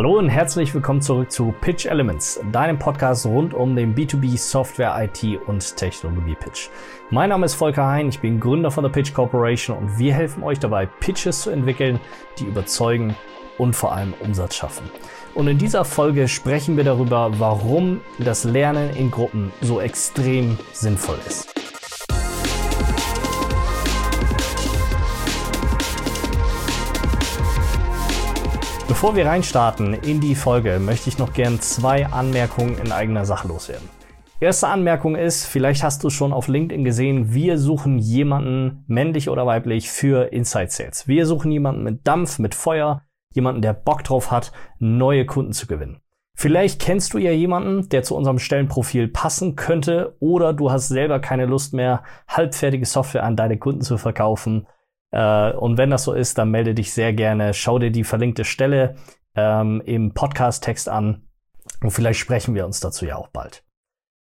Hallo und herzlich willkommen zurück zu Pitch Elements, deinem Podcast rund um den B2B Software, IT und Technologie Pitch. Mein Name ist Volker Hein, ich bin Gründer von der Pitch Corporation und wir helfen euch dabei, Pitches zu entwickeln, die überzeugen und vor allem Umsatz schaffen. Und in dieser Folge sprechen wir darüber, warum das Lernen in Gruppen so extrem sinnvoll ist. Bevor wir reinstarten in die Folge, möchte ich noch gern zwei Anmerkungen in eigener Sache loswerden. Erste Anmerkung ist, vielleicht hast du schon auf LinkedIn gesehen, wir suchen jemanden, männlich oder weiblich, für Inside Sales. Wir suchen jemanden mit Dampf, mit Feuer, jemanden, der Bock drauf hat, neue Kunden zu gewinnen. Vielleicht kennst du ja jemanden, der zu unserem Stellenprofil passen könnte oder du hast selber keine Lust mehr, halbfertige Software an deine Kunden zu verkaufen äh, und wenn das so ist, dann melde dich sehr gerne. Schau dir die verlinkte Stelle ähm, im Podcast-Text an und vielleicht sprechen wir uns dazu ja auch bald.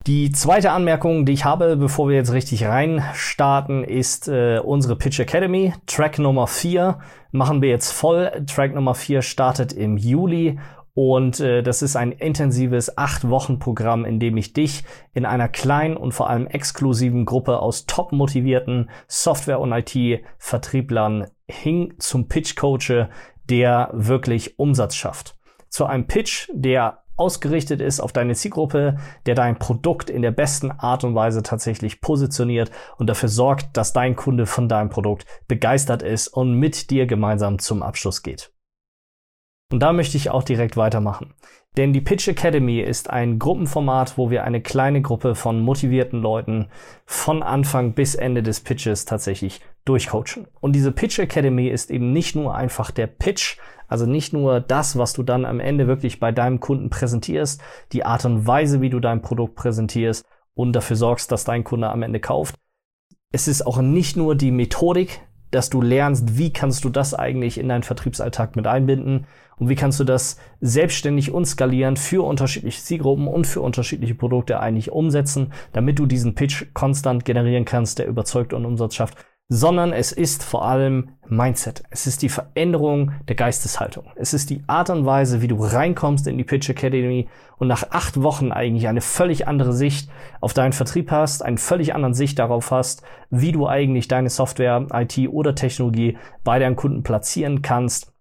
Die zweite Anmerkung, die ich habe, bevor wir jetzt richtig reinstarten, ist äh, unsere Pitch Academy. Track Nummer 4 machen wir jetzt voll. Track Nummer 4 startet im Juli und äh, das ist ein intensives acht Wochen Programm, in dem ich dich in einer kleinen und vor allem exklusiven Gruppe aus top motivierten Software- und IT-Vertrieblern hin zum Pitch coache, der wirklich Umsatz schafft. Zu einem Pitch, der ausgerichtet ist auf deine Zielgruppe, der dein Produkt in der besten Art und Weise tatsächlich positioniert und dafür sorgt, dass dein Kunde von deinem Produkt begeistert ist und mit dir gemeinsam zum Abschluss geht. Und da möchte ich auch direkt weitermachen. Denn die Pitch Academy ist ein Gruppenformat, wo wir eine kleine Gruppe von motivierten Leuten von Anfang bis Ende des Pitches tatsächlich durchcoachen. Und diese Pitch Academy ist eben nicht nur einfach der Pitch, also nicht nur das, was du dann am Ende wirklich bei deinem Kunden präsentierst, die Art und Weise, wie du dein Produkt präsentierst und dafür sorgst, dass dein Kunde am Ende kauft. Es ist auch nicht nur die Methodik, dass du lernst, wie kannst du das eigentlich in deinen Vertriebsalltag mit einbinden und wie kannst du das selbstständig und skalierend für unterschiedliche Zielgruppen und für unterschiedliche Produkte eigentlich umsetzen, damit du diesen Pitch konstant generieren kannst, der überzeugt und Umsatz schafft sondern es ist vor allem Mindset. Es ist die Veränderung der Geisteshaltung. Es ist die Art und Weise, wie du reinkommst in die Pitch Academy und nach acht Wochen eigentlich eine völlig andere Sicht auf deinen Vertrieb hast, eine völlig andere Sicht darauf hast, wie du eigentlich deine Software, IT oder Technologie bei deinen Kunden platzieren kannst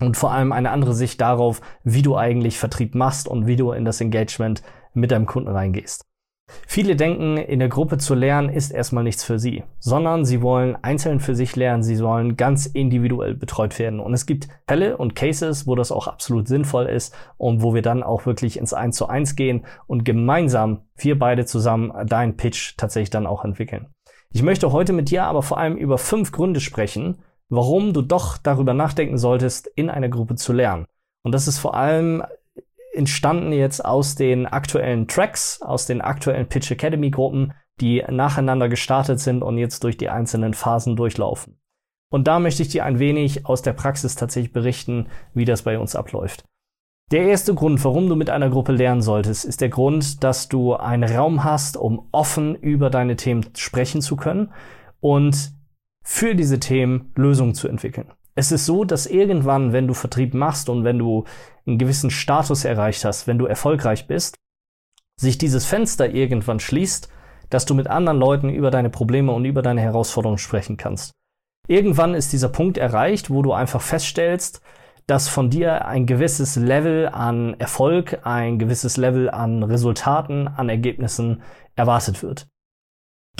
und vor allem eine andere Sicht darauf, wie du eigentlich Vertrieb machst und wie du in das Engagement mit deinem Kunden reingehst. Viele denken, in der Gruppe zu lernen ist erstmal nichts für sie, sondern sie wollen einzeln für sich lernen, sie sollen ganz individuell betreut werden. Und es gibt Fälle und Cases, wo das auch absolut sinnvoll ist und wo wir dann auch wirklich ins Eins zu eins gehen und gemeinsam, wir beide zusammen, deinen Pitch tatsächlich dann auch entwickeln. Ich möchte heute mit dir aber vor allem über fünf Gründe sprechen, warum du doch darüber nachdenken solltest, in einer Gruppe zu lernen. Und das ist vor allem entstanden jetzt aus den aktuellen Tracks, aus den aktuellen Pitch Academy Gruppen, die nacheinander gestartet sind und jetzt durch die einzelnen Phasen durchlaufen. Und da möchte ich dir ein wenig aus der Praxis tatsächlich berichten, wie das bei uns abläuft. Der erste Grund, warum du mit einer Gruppe lernen solltest, ist der Grund, dass du einen Raum hast, um offen über deine Themen sprechen zu können und für diese Themen Lösungen zu entwickeln. Es ist so, dass irgendwann, wenn du Vertrieb machst und wenn du einen gewissen Status erreicht hast, wenn du erfolgreich bist, sich dieses Fenster irgendwann schließt, dass du mit anderen Leuten über deine Probleme und über deine Herausforderungen sprechen kannst. Irgendwann ist dieser Punkt erreicht, wo du einfach feststellst, dass von dir ein gewisses Level an Erfolg, ein gewisses Level an Resultaten, an Ergebnissen erwartet wird.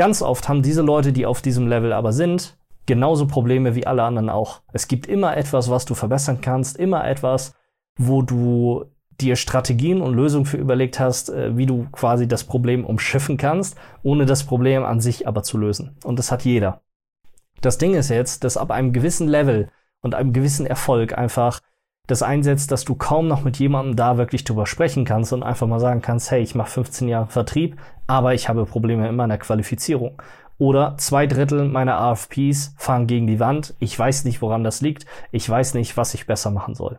Ganz oft haben diese Leute, die auf diesem Level aber sind, genauso Probleme wie alle anderen auch. Es gibt immer etwas, was du verbessern kannst, immer etwas, wo du dir Strategien und Lösungen für überlegt hast, äh, wie du quasi das Problem umschiffen kannst, ohne das Problem an sich aber zu lösen. Und das hat jeder. Das Ding ist jetzt, dass ab einem gewissen Level und einem gewissen Erfolg einfach das einsetzt, dass du kaum noch mit jemandem da wirklich drüber sprechen kannst und einfach mal sagen kannst, hey, ich mache 15 Jahre Vertrieb, aber ich habe Probleme in meiner Qualifizierung. Oder zwei Drittel meiner AFPs fahren gegen die Wand. Ich weiß nicht, woran das liegt. Ich weiß nicht, was ich besser machen soll.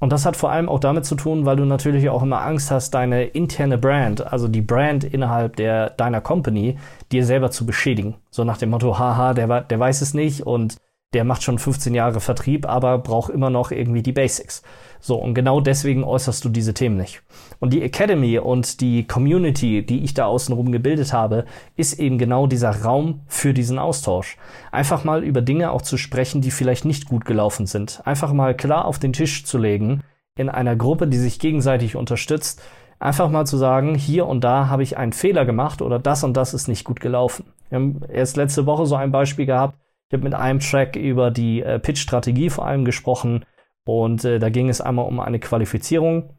Und das hat vor allem auch damit zu tun, weil du natürlich auch immer Angst hast, deine interne Brand, also die Brand innerhalb der, deiner Company, dir selber zu beschädigen. So nach dem Motto, haha, der, der weiß es nicht und der macht schon 15 Jahre Vertrieb, aber braucht immer noch irgendwie die Basics. So, und genau deswegen äußerst du diese Themen nicht. Und die Academy und die Community, die ich da außenrum gebildet habe, ist eben genau dieser Raum für diesen Austausch. Einfach mal über Dinge auch zu sprechen, die vielleicht nicht gut gelaufen sind. Einfach mal klar auf den Tisch zu legen, in einer Gruppe, die sich gegenseitig unterstützt, einfach mal zu sagen, hier und da habe ich einen Fehler gemacht oder das und das ist nicht gut gelaufen. Wir haben erst letzte Woche so ein Beispiel gehabt. Ich habe mit einem Track über die äh, Pitch-Strategie vor allem gesprochen und äh, da ging es einmal um eine Qualifizierung.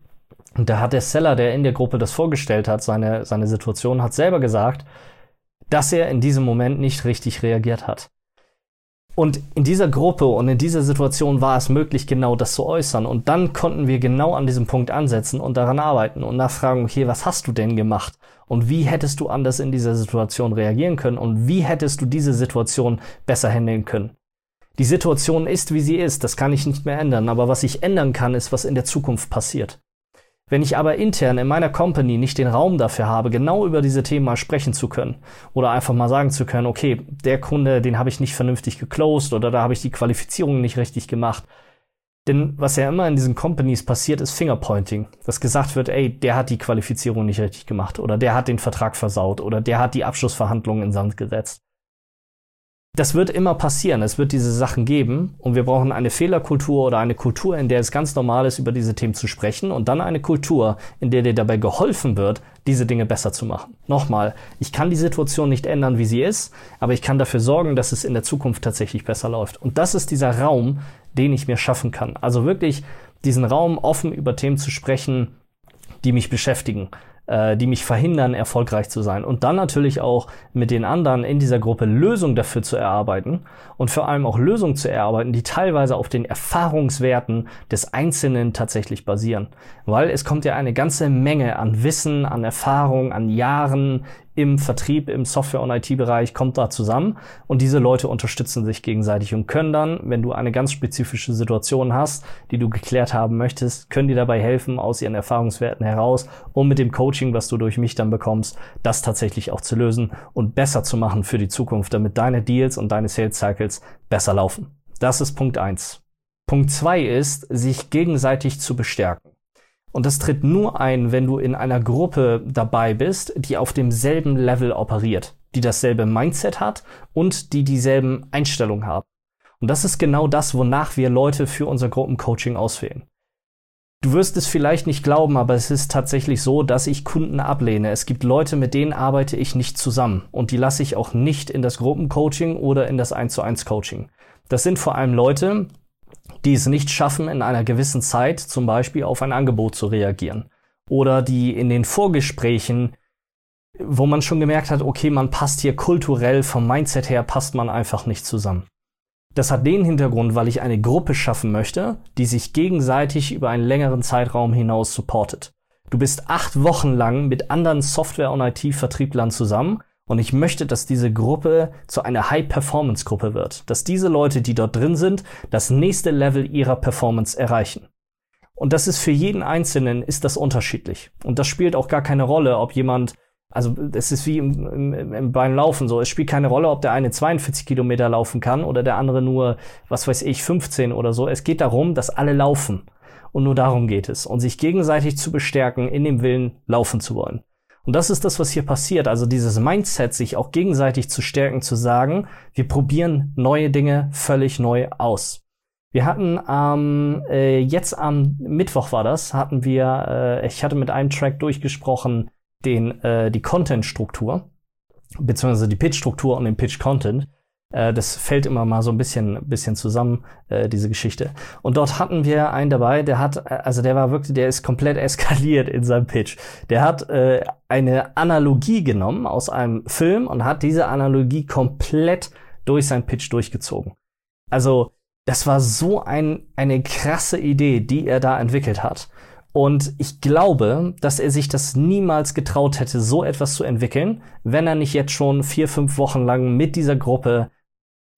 Und da hat der Seller, der in der Gruppe das vorgestellt hat, seine, seine Situation, hat selber gesagt, dass er in diesem Moment nicht richtig reagiert hat. Und in dieser Gruppe und in dieser Situation war es möglich, genau das zu äußern. Und dann konnten wir genau an diesem Punkt ansetzen und daran arbeiten und nachfragen, okay, was hast du denn gemacht? Und wie hättest du anders in dieser Situation reagieren können? Und wie hättest du diese Situation besser handeln können? Die Situation ist, wie sie ist. Das kann ich nicht mehr ändern. Aber was ich ändern kann, ist, was in der Zukunft passiert. Wenn ich aber intern in meiner Company nicht den Raum dafür habe, genau über diese Themen mal sprechen zu können oder einfach mal sagen zu können, okay, der Kunde, den habe ich nicht vernünftig geclosed oder da habe ich die Qualifizierung nicht richtig gemacht. Denn was ja immer in diesen Companies passiert, ist Fingerpointing. Dass gesagt wird, ey, der hat die Qualifizierung nicht richtig gemacht oder der hat den Vertrag versaut oder der hat die Abschlussverhandlungen in Sand gesetzt das wird immer passieren. Es wird diese Sachen geben und wir brauchen eine Fehlerkultur oder eine Kultur, in der es ganz normal ist, über diese Themen zu sprechen und dann eine Kultur, in der dir dabei geholfen wird, diese Dinge besser zu machen. Nochmal, ich kann die Situation nicht ändern, wie sie ist, aber ich kann dafür sorgen, dass es in der Zukunft tatsächlich besser läuft. Und das ist dieser Raum, den ich mir schaffen kann. Also wirklich diesen Raum offen über Themen zu sprechen, die mich beschäftigen äh, die mich verhindern, erfolgreich zu sein. Und dann natürlich auch mit den anderen in dieser Gruppe Lösungen dafür zu erarbeiten und vor allem auch Lösungen zu erarbeiten, die teilweise auf den Erfahrungswerten des Einzelnen tatsächlich basieren. Weil es kommt ja eine ganze Menge an Wissen, an Erfahrung, an Jahren im Vertrieb, im Software- und IT-Bereich kommt da zusammen und diese Leute unterstützen sich gegenseitig und können dann, wenn du eine ganz spezifische Situation hast, die du geklärt haben möchtest, können die dabei helfen aus ihren Erfahrungswerten heraus, um mit dem Coaching, was du durch mich dann bekommst, das tatsächlich auch zu lösen und besser zu machen für die Zukunft, damit deine Deals und deine Sales Cycles besser laufen. Das ist Punkt eins. Punkt zwei ist, sich gegenseitig zu bestärken. Und das tritt nur ein, wenn du in einer Gruppe dabei bist, die auf demselben Level operiert, die dasselbe Mindset hat und die dieselben Einstellungen haben. Und das ist genau das, wonach wir Leute für unser Gruppencoaching auswählen. Du wirst es vielleicht nicht glauben, aber es ist tatsächlich so, dass ich Kunden ablehne. Es gibt Leute, mit denen arbeite ich nicht zusammen und die lasse ich auch nicht in das Gruppencoaching oder in das 1 zu 1 Coaching. Das sind vor allem Leute, die es nicht schaffen, in einer gewissen Zeit zum Beispiel auf ein Angebot zu reagieren. Oder die in den Vorgesprächen, wo man schon gemerkt hat, okay, man passt hier kulturell vom Mindset her, passt man einfach nicht zusammen. Das hat den Hintergrund, weil ich eine Gruppe schaffen möchte, die sich gegenseitig über einen längeren Zeitraum hinaus supportet. Du bist acht Wochen lang mit anderen Software- und IT-Vertrieblern zusammen und ich möchte, dass diese Gruppe zu einer High-Performance-Gruppe wird. Dass diese Leute, die dort drin sind, das nächste Level ihrer Performance erreichen. Und das ist für jeden Einzelnen ist das unterschiedlich. Und das spielt auch gar keine Rolle, ob jemand, also es ist wie im, im, im, beim Laufen so, es spielt keine Rolle, ob der eine 42 Kilometer laufen kann oder der andere nur, was weiß ich, 15 oder so. Es geht darum, dass alle laufen. Und nur darum geht es. Und sich gegenseitig zu bestärken, in dem Willen laufen zu wollen. Und das ist das, was hier passiert. Also dieses Mindset, sich auch gegenseitig zu stärken, zu sagen, wir probieren neue Dinge völlig neu aus. Wir hatten ähm, äh, jetzt am Mittwoch war das, hatten wir, äh, ich hatte mit einem Track durchgesprochen, den äh, die Content-Struktur beziehungsweise die Pitch-Struktur und den Pitch-Content. Äh, das fällt immer mal so ein bisschen, bisschen zusammen, äh, diese Geschichte. Und dort hatten wir einen dabei, der hat, äh, also der war wirklich, der ist komplett eskaliert in seinem Pitch. Der hat äh, eine Analogie genommen aus einem Film und hat diese Analogie komplett durch sein Pitch durchgezogen. Also, das war so ein, eine krasse Idee, die er da entwickelt hat. Und ich glaube, dass er sich das niemals getraut hätte, so etwas zu entwickeln, wenn er nicht jetzt schon vier, fünf Wochen lang mit dieser Gruppe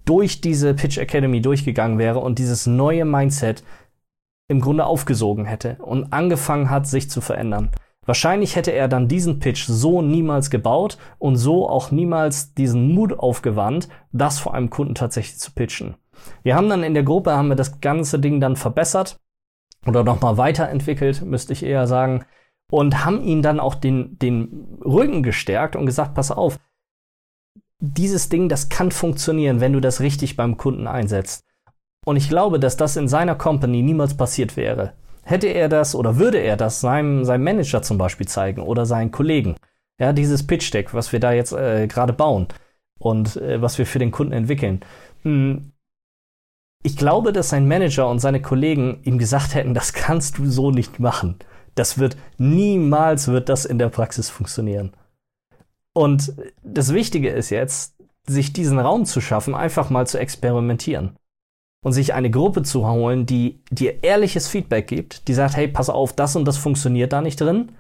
durch diese Pitch Academy durchgegangen wäre und dieses neue Mindset im Grunde aufgesogen hätte und angefangen hat, sich zu verändern. Wahrscheinlich hätte er dann diesen Pitch so niemals gebaut und so auch niemals diesen Mut aufgewandt, das vor einem Kunden tatsächlich zu pitchen. Wir haben dann in der Gruppe, haben wir das ganze Ding dann verbessert oder nochmal weiterentwickelt, müsste ich eher sagen, und haben ihn dann auch den, den Rücken gestärkt und gesagt, pass auf, dieses Ding, das kann funktionieren, wenn du das richtig beim Kunden einsetzt. Und ich glaube, dass das in seiner Company niemals passiert wäre. Hätte er das oder würde er das seinem, seinem Manager zum Beispiel zeigen oder seinen Kollegen, ja, dieses Pitch Deck, was wir da jetzt äh, gerade bauen und äh, was wir für den Kunden entwickeln. Hm, ich glaube, dass sein Manager und seine Kollegen ihm gesagt hätten, das kannst du so nicht machen. Das wird niemals wird das in der Praxis funktionieren. Und das Wichtige ist jetzt, sich diesen Raum zu schaffen, einfach mal zu experimentieren. Und sich eine Gruppe zu holen, die dir ehrliches Feedback gibt, die sagt, hey, pass auf, das und das funktioniert da nicht drin,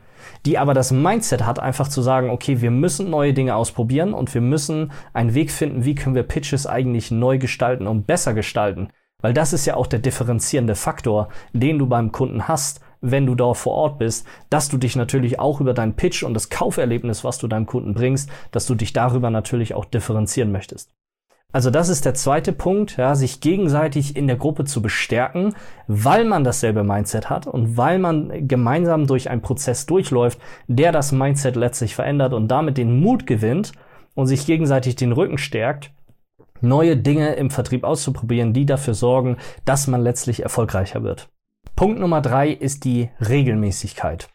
die aber das Mindset hat, einfach zu sagen, okay, wir müssen neue Dinge ausprobieren und wir müssen einen Weg finden, wie können wir Pitches eigentlich neu gestalten und besser gestalten. Weil das ist ja auch der differenzierende Faktor, den du beim Kunden hast, wenn du dort vor Ort bist, dass du dich natürlich auch über deinen Pitch und das Kauferlebnis, was du deinem Kunden bringst, dass du dich darüber natürlich auch differenzieren möchtest. Also das ist der zweite Punkt, ja, sich gegenseitig in der Gruppe zu bestärken, weil man dasselbe Mindset hat und weil man gemeinsam durch einen Prozess durchläuft, der das Mindset letztlich verändert und damit den Mut gewinnt und sich gegenseitig den Rücken stärkt, neue Dinge im Vertrieb auszuprobieren, die dafür sorgen, dass man letztlich erfolgreicher wird. Punkt Nummer drei ist die Regelmäßigkeit.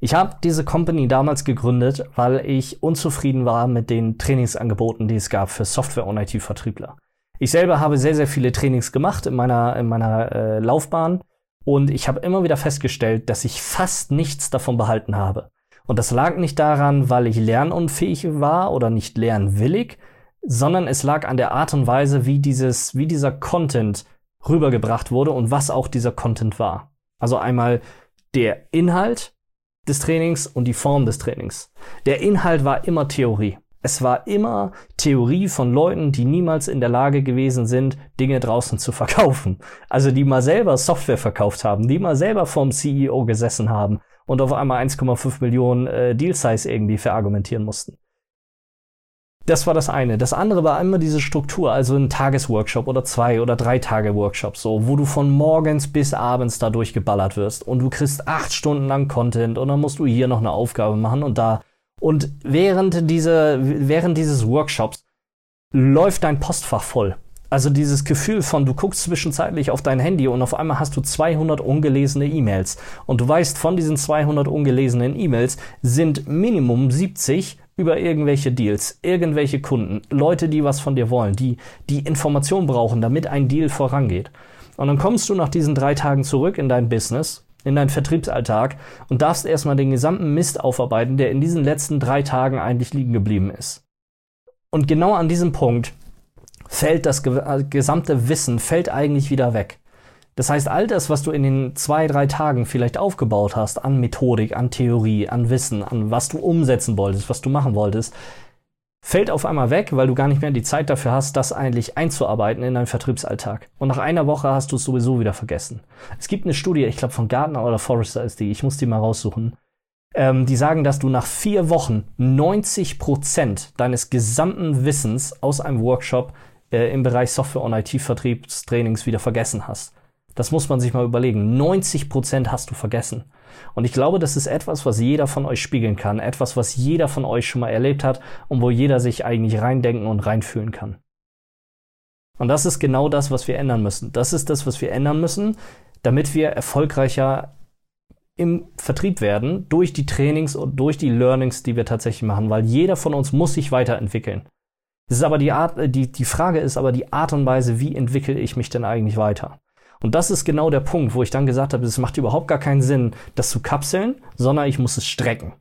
Ich habe diese Company damals gegründet, weil ich unzufrieden war mit den Trainingsangeboten, die es gab für Software- und IT-Vertriebler. Ich selber habe sehr, sehr viele Trainings gemacht in meiner, in meiner äh, Laufbahn und ich habe immer wieder festgestellt, dass ich fast nichts davon behalten habe. Und das lag nicht daran, weil ich lernunfähig war oder nicht lernwillig, sondern es lag an der Art und Weise, wie dieses, wie dieser Content rübergebracht wurde und was auch dieser Content war. Also einmal der Inhalt, des Trainings und die Form des Trainings. Der Inhalt war immer Theorie. Es war immer Theorie von Leuten, die niemals in der Lage gewesen sind, Dinge draußen zu verkaufen. Also die mal selber Software verkauft haben, die mal selber vom CEO gesessen haben und auf einmal 1,5 Millionen äh, Deal Size irgendwie verargumentieren mussten. Das war das eine. Das andere war immer diese Struktur, also ein Tagesworkshop oder zwei oder drei Tage Workshops, so, wo du von morgens bis abends da durchgeballert wirst und du kriegst acht Stunden lang Content und dann musst du hier noch eine Aufgabe machen und da. Und während diese, während dieses Workshops läuft dein Postfach voll. Also dieses Gefühl von, du guckst zwischenzeitlich auf dein Handy und auf einmal hast du 200 ungelesene E-Mails. Und du weißt, von diesen 200 ungelesenen E-Mails sind Minimum 70 über irgendwelche Deals, irgendwelche Kunden, Leute, die was von dir wollen, die die Information brauchen, damit ein Deal vorangeht. Und dann kommst du nach diesen drei Tagen zurück in dein Business, in deinen Vertriebsalltag und darfst erstmal den gesamten Mist aufarbeiten, der in diesen letzten drei Tagen eigentlich liegen geblieben ist. Und genau an diesem Punkt fällt das gesamte Wissen, fällt eigentlich wieder weg. Das heißt, all das, was du in den zwei, drei Tagen vielleicht aufgebaut hast, an Methodik, an Theorie, an Wissen, an was du umsetzen wolltest, was du machen wolltest, fällt auf einmal weg, weil du gar nicht mehr die Zeit dafür hast, das eigentlich einzuarbeiten in deinen Vertriebsalltag. Und nach einer Woche hast du es sowieso wieder vergessen. Es gibt eine Studie, ich glaube von Gartner oder Forrester ist die, ich muss die mal raussuchen. Ähm, die sagen, dass du nach vier Wochen 90 Prozent deines gesamten Wissens aus einem Workshop äh, im Bereich Software- und IT-Vertriebstrainings wieder vergessen hast. Das muss man sich mal überlegen. 90 Prozent hast du vergessen. Und ich glaube, das ist etwas, was jeder von euch spiegeln kann. Etwas, was jeder von euch schon mal erlebt hat und wo jeder sich eigentlich reindenken und reinfühlen kann. Und das ist genau das, was wir ändern müssen. Das ist das, was wir ändern müssen, damit wir erfolgreicher im Vertrieb werden durch die Trainings und durch die Learnings, die wir tatsächlich machen, weil jeder von uns muss sich weiterentwickeln. Das ist aber die Art, die, die Frage ist aber die Art und Weise, wie entwickle ich mich denn eigentlich weiter? Und das ist genau der Punkt, wo ich dann gesagt habe, es macht überhaupt gar keinen Sinn, das zu kapseln, sondern ich muss es strecken.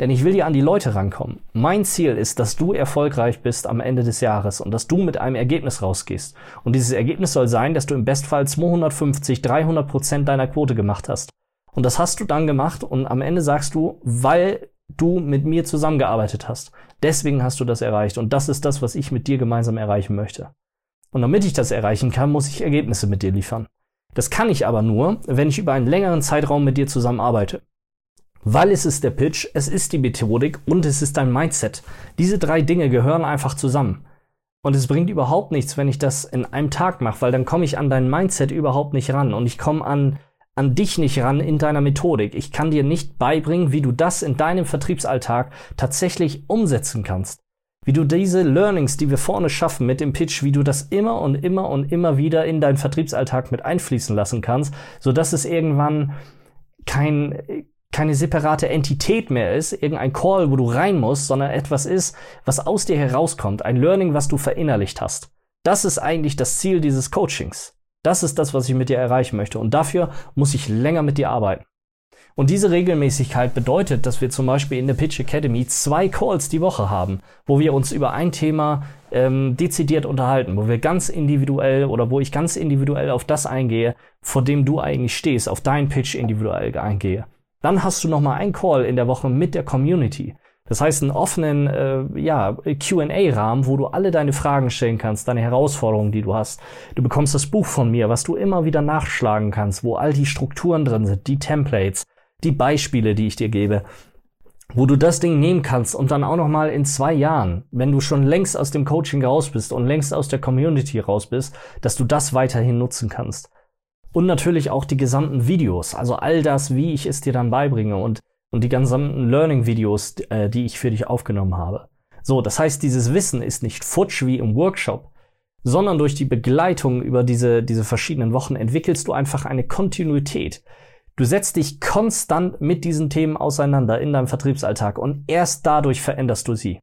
Denn ich will ja an die Leute rankommen. Mein Ziel ist, dass du erfolgreich bist am Ende des Jahres und dass du mit einem Ergebnis rausgehst. Und dieses Ergebnis soll sein, dass du im Bestfall 250, 300 Prozent deiner Quote gemacht hast. Und das hast du dann gemacht und am Ende sagst du, weil du mit mir zusammengearbeitet hast. Deswegen hast du das erreicht und das ist das, was ich mit dir gemeinsam erreichen möchte. Und damit ich das erreichen kann, muss ich Ergebnisse mit dir liefern. Das kann ich aber nur, wenn ich über einen längeren Zeitraum mit dir zusammenarbeite. Weil es ist der Pitch, es ist die Methodik und es ist dein Mindset. Diese drei Dinge gehören einfach zusammen. Und es bringt überhaupt nichts, wenn ich das in einem Tag mache, weil dann komme ich an dein Mindset überhaupt nicht ran und ich komme an, an dich nicht ran in deiner Methodik. Ich kann dir nicht beibringen, wie du das in deinem Vertriebsalltag tatsächlich umsetzen kannst. Wie du diese Learnings, die wir vorne schaffen mit dem Pitch, wie du das immer und immer und immer wieder in deinen Vertriebsalltag mit einfließen lassen kannst, sodass es irgendwann kein, keine separate Entität mehr ist, irgendein Call, wo du rein musst, sondern etwas ist, was aus dir herauskommt, ein Learning, was du verinnerlicht hast. Das ist eigentlich das Ziel dieses Coachings. Das ist das, was ich mit dir erreichen möchte. Und dafür muss ich länger mit dir arbeiten. Und diese Regelmäßigkeit bedeutet, dass wir zum Beispiel in der Pitch Academy zwei Calls die Woche haben, wo wir uns über ein Thema ähm, dezidiert unterhalten, wo wir ganz individuell oder wo ich ganz individuell auf das eingehe, vor dem du eigentlich stehst, auf deinen Pitch individuell eingehe. Dann hast du noch mal einen Call in der Woche mit der Community. Das heißt, einen offenen äh, ja, QA-Rahmen, wo du alle deine Fragen stellen kannst, deine Herausforderungen, die du hast. Du bekommst das Buch von mir, was du immer wieder nachschlagen kannst, wo all die Strukturen drin sind, die Templates, die Beispiele, die ich dir gebe, wo du das Ding nehmen kannst und dann auch noch mal in zwei Jahren, wenn du schon längst aus dem Coaching raus bist und längst aus der Community raus bist, dass du das weiterhin nutzen kannst. Und natürlich auch die gesamten Videos, also all das, wie ich es dir dann beibringe und, und die gesamten Learning-Videos, äh, die ich für dich aufgenommen habe. So, das heißt, dieses Wissen ist nicht futsch wie im Workshop, sondern durch die Begleitung über diese, diese verschiedenen Wochen entwickelst du einfach eine Kontinuität. Du setzt dich konstant mit diesen Themen auseinander in deinem Vertriebsalltag und erst dadurch veränderst du sie.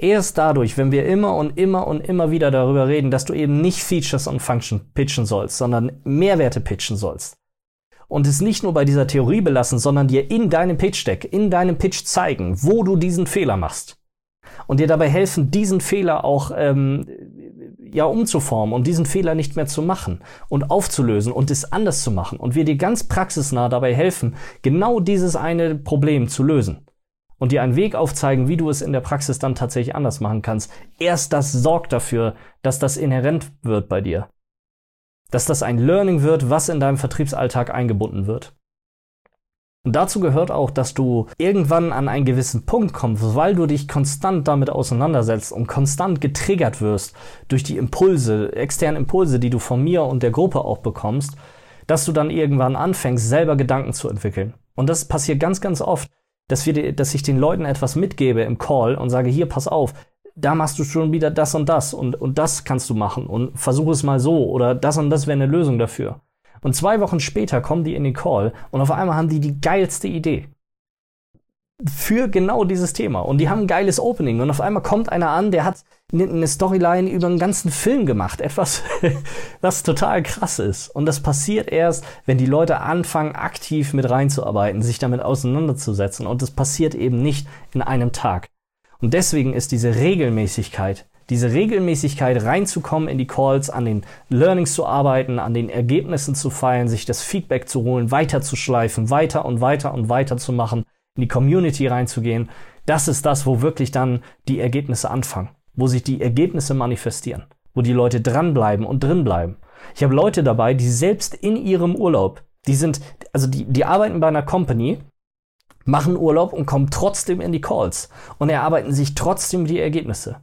Erst dadurch, wenn wir immer und immer und immer wieder darüber reden, dass du eben nicht Features und Function pitchen sollst, sondern Mehrwerte pitchen sollst. Und es nicht nur bei dieser Theorie belassen, sondern dir in deinem Pitch Deck, in deinem Pitch zeigen, wo du diesen Fehler machst. Und dir dabei helfen, diesen Fehler auch ähm, ja umzuformen und diesen Fehler nicht mehr zu machen und aufzulösen und es anders zu machen und wir dir ganz praxisnah dabei helfen, genau dieses eine Problem zu lösen und dir einen Weg aufzeigen, wie du es in der Praxis dann tatsächlich anders machen kannst. Erst das sorgt dafür, dass das inhärent wird bei dir. Dass das ein Learning wird, was in deinem Vertriebsalltag eingebunden wird. Und dazu gehört auch, dass du irgendwann an einen gewissen Punkt kommst, weil du dich konstant damit auseinandersetzt und konstant getriggert wirst durch die Impulse, externen Impulse, die du von mir und der Gruppe auch bekommst, dass du dann irgendwann anfängst, selber Gedanken zu entwickeln. Und das passiert ganz, ganz oft, dass, wir, dass ich den Leuten etwas mitgebe im Call und sage, hier, pass auf, da machst du schon wieder das und das und, und das kannst du machen und versuch es mal so oder das und das wäre eine Lösung dafür. Und zwei Wochen später kommen die in den Call und auf einmal haben die die geilste Idee für genau dieses Thema. Und die haben ein geiles Opening. Und auf einmal kommt einer an, der hat eine Storyline über einen ganzen Film gemacht. Etwas, was total krass ist. Und das passiert erst, wenn die Leute anfangen, aktiv mit reinzuarbeiten, sich damit auseinanderzusetzen. Und das passiert eben nicht in einem Tag. Und deswegen ist diese Regelmäßigkeit, diese Regelmäßigkeit reinzukommen in die Calls, an den Learnings zu arbeiten, an den Ergebnissen zu feilen, sich das Feedback zu holen, weiter zu schleifen, weiter und weiter und weiter zu machen, in die Community reinzugehen, das ist das, wo wirklich dann die Ergebnisse anfangen, wo sich die Ergebnisse manifestieren, wo die Leute dranbleiben und drinbleiben. Ich habe Leute dabei, die selbst in ihrem Urlaub, die sind, also die, die arbeiten bei einer Company, machen Urlaub und kommen trotzdem in die Calls und erarbeiten sich trotzdem die Ergebnisse.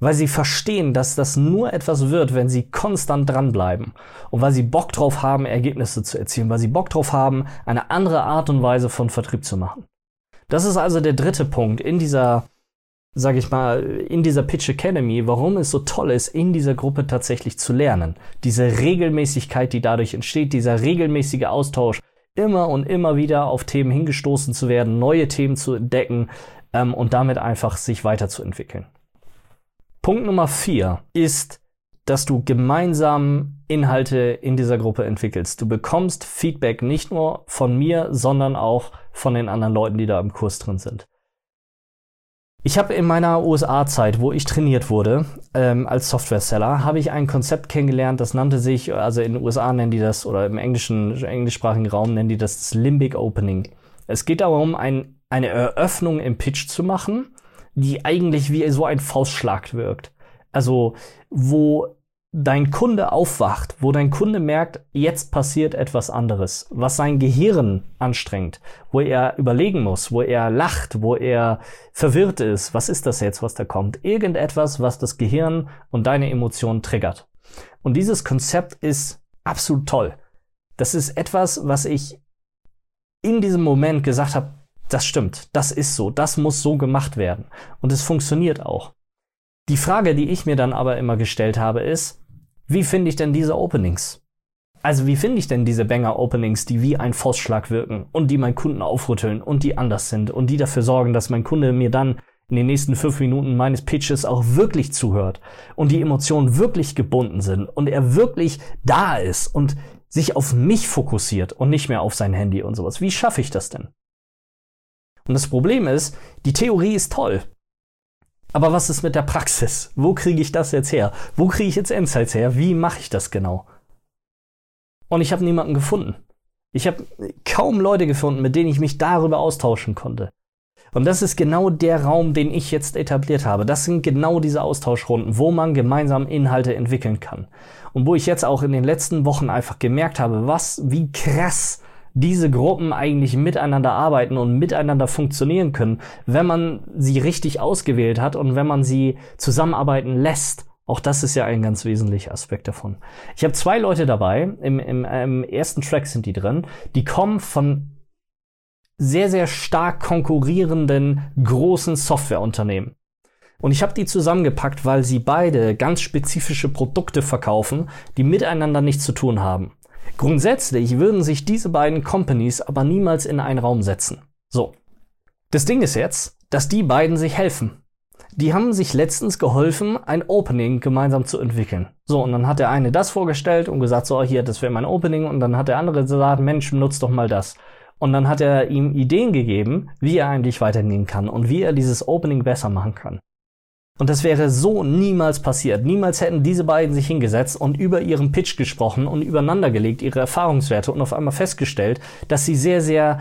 Weil sie verstehen, dass das nur etwas wird, wenn sie konstant dranbleiben. Und weil sie Bock drauf haben, Ergebnisse zu erzielen. Weil sie Bock drauf haben, eine andere Art und Weise von Vertrieb zu machen. Das ist also der dritte Punkt in dieser, sag ich mal, in dieser Pitch Academy, warum es so toll ist, in dieser Gruppe tatsächlich zu lernen. Diese Regelmäßigkeit, die dadurch entsteht, dieser regelmäßige Austausch, immer und immer wieder auf Themen hingestoßen zu werden, neue Themen zu entdecken ähm, und damit einfach sich weiterzuentwickeln. Punkt Nummer vier ist, dass du gemeinsam Inhalte in dieser Gruppe entwickelst. Du bekommst Feedback nicht nur von mir, sondern auch von den anderen Leuten, die da im Kurs drin sind. Ich habe in meiner USA-Zeit, wo ich trainiert wurde ähm, als Software-Seller, habe ich ein Konzept kennengelernt, das nannte sich, also in den USA nennen die das, oder im englischen, englischsprachigen Raum nennen die das, das Limbic Opening. Es geht darum, ein, eine Eröffnung im Pitch zu machen, die eigentlich wie so ein Faustschlag wirkt. Also, wo dein Kunde aufwacht, wo dein Kunde merkt, jetzt passiert etwas anderes, was sein Gehirn anstrengt, wo er überlegen muss, wo er lacht, wo er verwirrt ist, was ist das jetzt, was da kommt? Irgendetwas, was das Gehirn und deine Emotionen triggert. Und dieses Konzept ist absolut toll. Das ist etwas, was ich in diesem Moment gesagt habe, das stimmt, das ist so, das muss so gemacht werden. Und es funktioniert auch. Die Frage, die ich mir dann aber immer gestellt habe, ist, wie finde ich denn diese Openings? Also wie finde ich denn diese Banger-Openings, die wie ein Faustschlag wirken und die meinen Kunden aufrütteln und die anders sind und die dafür sorgen, dass mein Kunde mir dann in den nächsten fünf Minuten meines Pitches auch wirklich zuhört und die Emotionen wirklich gebunden sind und er wirklich da ist und sich auf mich fokussiert und nicht mehr auf sein Handy und sowas. Wie schaffe ich das denn? Und das Problem ist, die Theorie ist toll. Aber was ist mit der Praxis? Wo kriege ich das jetzt her? Wo kriege ich jetzt Insights her? Wie mache ich das genau? Und ich habe niemanden gefunden. Ich habe kaum Leute gefunden, mit denen ich mich darüber austauschen konnte. Und das ist genau der Raum, den ich jetzt etabliert habe. Das sind genau diese Austauschrunden, wo man gemeinsam Inhalte entwickeln kann. Und wo ich jetzt auch in den letzten Wochen einfach gemerkt habe, was, wie krass diese Gruppen eigentlich miteinander arbeiten und miteinander funktionieren können, wenn man sie richtig ausgewählt hat und wenn man sie zusammenarbeiten lässt. Auch das ist ja ein ganz wesentlicher Aspekt davon. Ich habe zwei Leute dabei, im, im, im ersten Track sind die drin, die kommen von sehr, sehr stark konkurrierenden großen Softwareunternehmen. Und ich habe die zusammengepackt, weil sie beide ganz spezifische Produkte verkaufen, die miteinander nichts zu tun haben. Grundsätzlich würden sich diese beiden Companies aber niemals in einen Raum setzen. So. Das Ding ist jetzt, dass die beiden sich helfen. Die haben sich letztens geholfen, ein Opening gemeinsam zu entwickeln. So, und dann hat der eine das vorgestellt und gesagt, so, hier, das wäre mein Opening. Und dann hat der andere gesagt, Mensch, nutzt doch mal das. Und dann hat er ihm Ideen gegeben, wie er eigentlich weitergehen kann und wie er dieses Opening besser machen kann. Und das wäre so niemals passiert. Niemals hätten diese beiden sich hingesetzt und über ihren Pitch gesprochen und übereinandergelegt, ihre Erfahrungswerte und auf einmal festgestellt, dass sie sehr, sehr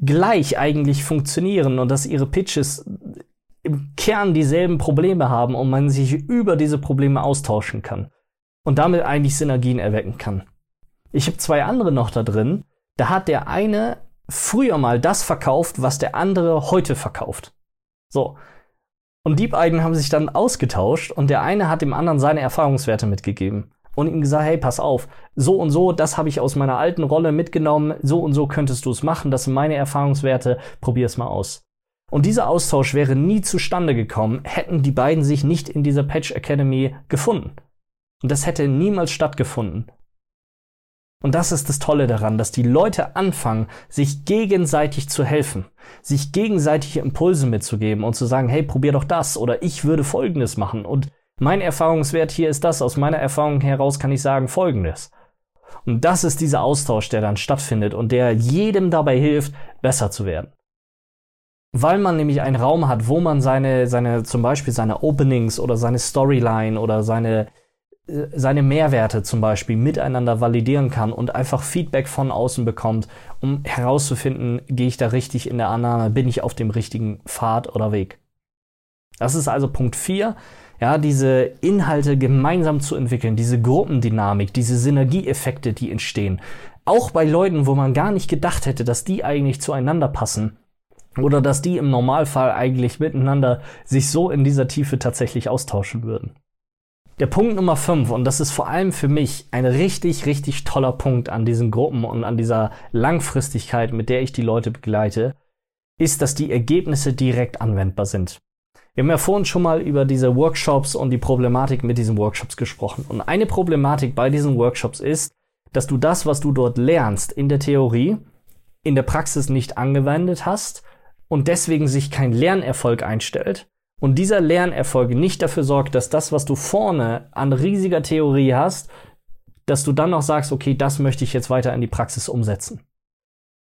gleich eigentlich funktionieren und dass ihre Pitches im Kern dieselben Probleme haben und man sich über diese Probleme austauschen kann und damit eigentlich Synergien erwecken kann. Ich habe zwei andere noch da drin. Da hat der eine früher mal das verkauft, was der andere heute verkauft. So, und die beiden haben sich dann ausgetauscht und der eine hat dem anderen seine Erfahrungswerte mitgegeben und ihm gesagt, hey, pass auf, so und so, das habe ich aus meiner alten Rolle mitgenommen, so und so könntest du es machen, das sind meine Erfahrungswerte, probier es mal aus. Und dieser Austausch wäre nie zustande gekommen, hätten die beiden sich nicht in dieser Patch Academy gefunden. Und das hätte niemals stattgefunden. Und das ist das Tolle daran, dass die Leute anfangen, sich gegenseitig zu helfen, sich gegenseitig Impulse mitzugeben und zu sagen, hey, probier doch das oder ich würde Folgendes machen und mein Erfahrungswert hier ist das, aus meiner Erfahrung heraus kann ich sagen Folgendes. Und das ist dieser Austausch, der dann stattfindet und der jedem dabei hilft, besser zu werden. Weil man nämlich einen Raum hat, wo man seine, seine, zum Beispiel seine Openings oder seine Storyline oder seine, seine Mehrwerte zum Beispiel miteinander validieren kann und einfach Feedback von außen bekommt, um herauszufinden, gehe ich da richtig in der Annahme, bin ich auf dem richtigen Pfad oder Weg. Das ist also Punkt 4, ja, diese Inhalte gemeinsam zu entwickeln, diese Gruppendynamik, diese Synergieeffekte, die entstehen. Auch bei Leuten, wo man gar nicht gedacht hätte, dass die eigentlich zueinander passen oder dass die im Normalfall eigentlich miteinander sich so in dieser Tiefe tatsächlich austauschen würden. Der Punkt Nummer 5, und das ist vor allem für mich ein richtig, richtig toller Punkt an diesen Gruppen und an dieser Langfristigkeit, mit der ich die Leute begleite, ist, dass die Ergebnisse direkt anwendbar sind. Wir haben ja vorhin schon mal über diese Workshops und die Problematik mit diesen Workshops gesprochen. Und eine Problematik bei diesen Workshops ist, dass du das, was du dort lernst in der Theorie, in der Praxis nicht angewendet hast und deswegen sich kein Lernerfolg einstellt und dieser Lernerfolg nicht dafür sorgt, dass das, was du vorne an riesiger Theorie hast, dass du dann noch sagst, okay, das möchte ich jetzt weiter in die Praxis umsetzen.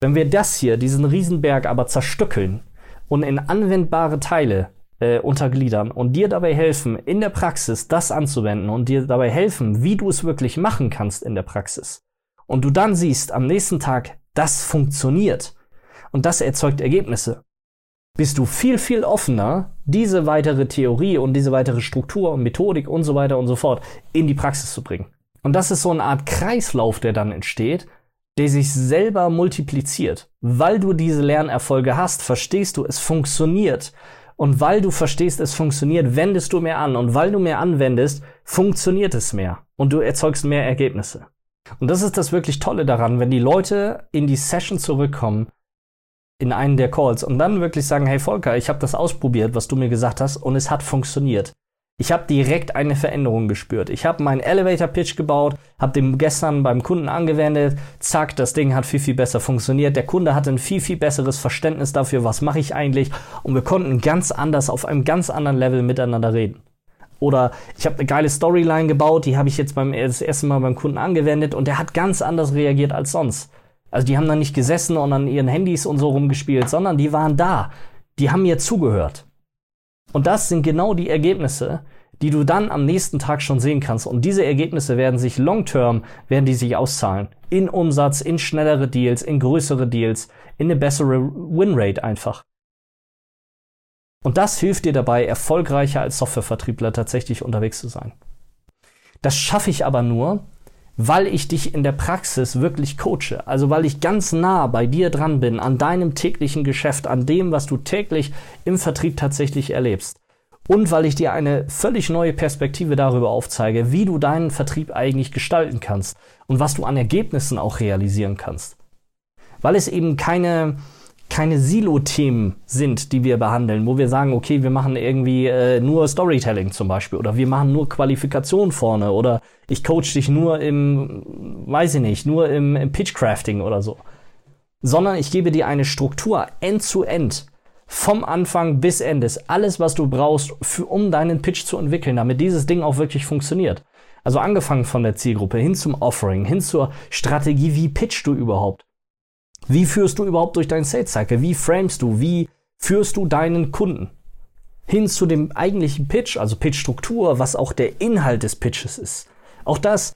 Wenn wir das hier, diesen Riesenberg aber zerstückeln und in anwendbare Teile äh, untergliedern und dir dabei helfen, in der Praxis das anzuwenden und dir dabei helfen, wie du es wirklich machen kannst in der Praxis, und du dann siehst am nächsten Tag, das funktioniert und das erzeugt Ergebnisse, bist du viel, viel offener, diese weitere Theorie und diese weitere Struktur und Methodik und so weiter und so fort in die Praxis zu bringen. Und das ist so eine Art Kreislauf, der dann entsteht, der sich selber multipliziert. Weil du diese Lernerfolge hast, verstehst du, es funktioniert. Und weil du verstehst, es funktioniert, wendest du mehr an. Und weil du mehr anwendest, funktioniert es mehr. Und du erzeugst mehr Ergebnisse. Und das ist das wirklich Tolle daran, wenn die Leute in die Session zurückkommen in einen der Calls und dann wirklich sagen, hey Volker, ich habe das ausprobiert, was du mir gesagt hast und es hat funktioniert. Ich habe direkt eine Veränderung gespürt. Ich habe meinen Elevator Pitch gebaut, habe den gestern beim Kunden angewendet. Zack, das Ding hat viel viel besser funktioniert. Der Kunde hatte ein viel viel besseres Verständnis dafür, was mache ich eigentlich und wir konnten ganz anders auf einem ganz anderen Level miteinander reden. Oder ich habe eine geile Storyline gebaut, die habe ich jetzt beim das erste Mal beim Kunden angewendet und der hat ganz anders reagiert als sonst. Also die haben dann nicht gesessen und an ihren Handys und so rumgespielt, sondern die waren da. Die haben mir zugehört. Und das sind genau die Ergebnisse, die du dann am nächsten Tag schon sehen kannst. Und diese Ergebnisse werden sich long term, werden die sich auszahlen. In Umsatz, in schnellere Deals, in größere Deals, in eine bessere Winrate einfach. Und das hilft dir dabei, erfolgreicher als Softwarevertriebler tatsächlich unterwegs zu sein. Das schaffe ich aber nur, weil ich dich in der Praxis wirklich coache. Also weil ich ganz nah bei dir dran bin, an deinem täglichen Geschäft, an dem, was du täglich im Vertrieb tatsächlich erlebst. Und weil ich dir eine völlig neue Perspektive darüber aufzeige, wie du deinen Vertrieb eigentlich gestalten kannst und was du an Ergebnissen auch realisieren kannst. Weil es eben keine keine Silo-Themen sind, die wir behandeln, wo wir sagen, okay, wir machen irgendwie äh, nur Storytelling zum Beispiel oder wir machen nur Qualifikation vorne oder ich coach dich nur im, weiß ich nicht, nur im, im Pitchcrafting oder so. Sondern ich gebe dir eine Struktur end-zu-end. Vom Anfang bis Ende ist alles, was du brauchst, für, um deinen Pitch zu entwickeln, damit dieses Ding auch wirklich funktioniert. Also angefangen von der Zielgruppe hin zum Offering, hin zur Strategie, wie pitchst du überhaupt? Wie führst du überhaupt durch deinen Sales Cycle? Wie framest du? Wie führst du deinen Kunden? Hin zu dem eigentlichen Pitch, also Pitch-Struktur, was auch der Inhalt des Pitches ist. Auch das,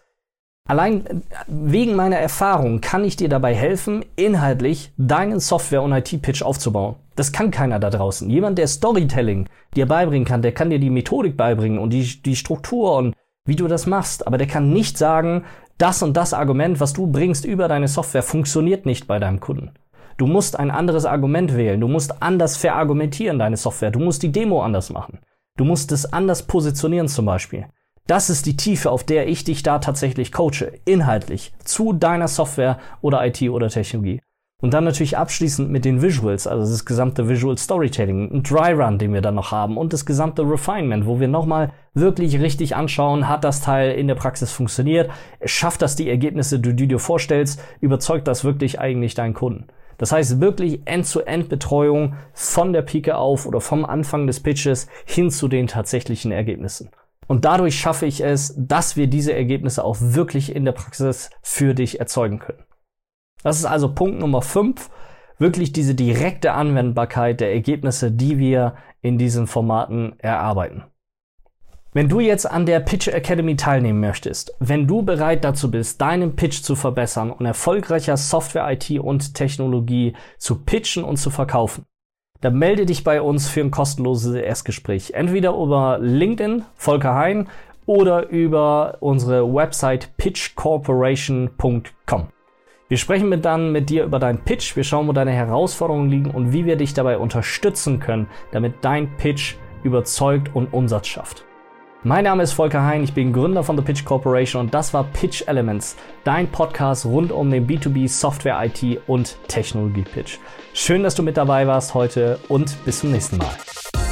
allein wegen meiner Erfahrung kann ich dir dabei helfen, inhaltlich deinen Software- und IT-Pitch aufzubauen. Das kann keiner da draußen. Jemand, der Storytelling dir beibringen kann, der kann dir die Methodik beibringen und die, die Struktur und wie du das machst. Aber der kann nicht sagen, das und das Argument, was du bringst über deine Software, funktioniert nicht bei deinem Kunden. Du musst ein anderes Argument wählen. Du musst anders verargumentieren deine Software. Du musst die Demo anders machen. Du musst es anders positionieren zum Beispiel. Das ist die Tiefe, auf der ich dich da tatsächlich coache, inhaltlich, zu deiner Software oder IT oder Technologie. Und dann natürlich abschließend mit den Visuals, also das gesamte Visual Storytelling, ein Dry Run, den wir dann noch haben und das gesamte Refinement, wo wir nochmal wirklich richtig anschauen, hat das Teil in der Praxis funktioniert, schafft das die Ergebnisse, die du dir vorstellst, überzeugt das wirklich eigentlich deinen Kunden. Das heißt wirklich End-to-End-Betreuung von der Pike auf oder vom Anfang des Pitches hin zu den tatsächlichen Ergebnissen. Und dadurch schaffe ich es, dass wir diese Ergebnisse auch wirklich in der Praxis für dich erzeugen können. Das ist also Punkt Nummer 5, wirklich diese direkte Anwendbarkeit der Ergebnisse, die wir in diesen Formaten erarbeiten. Wenn du jetzt an der Pitch Academy teilnehmen möchtest, wenn du bereit dazu bist, deinen Pitch zu verbessern und erfolgreicher Software, IT und Technologie zu pitchen und zu verkaufen, dann melde dich bei uns für ein kostenloses Erstgespräch. Entweder über LinkedIn, Volker Hein, oder über unsere Website pitchcorporation.com. Wir sprechen mit dann mit dir über deinen Pitch, wir schauen, wo deine Herausforderungen liegen und wie wir dich dabei unterstützen können, damit dein Pitch überzeugt und Umsatz schafft. Mein Name ist Volker Hein, ich bin Gründer von The Pitch Corporation und das war Pitch Elements, dein Podcast rund um den B2B Software IT und Technologie Pitch. Schön, dass du mit dabei warst heute und bis zum nächsten Mal.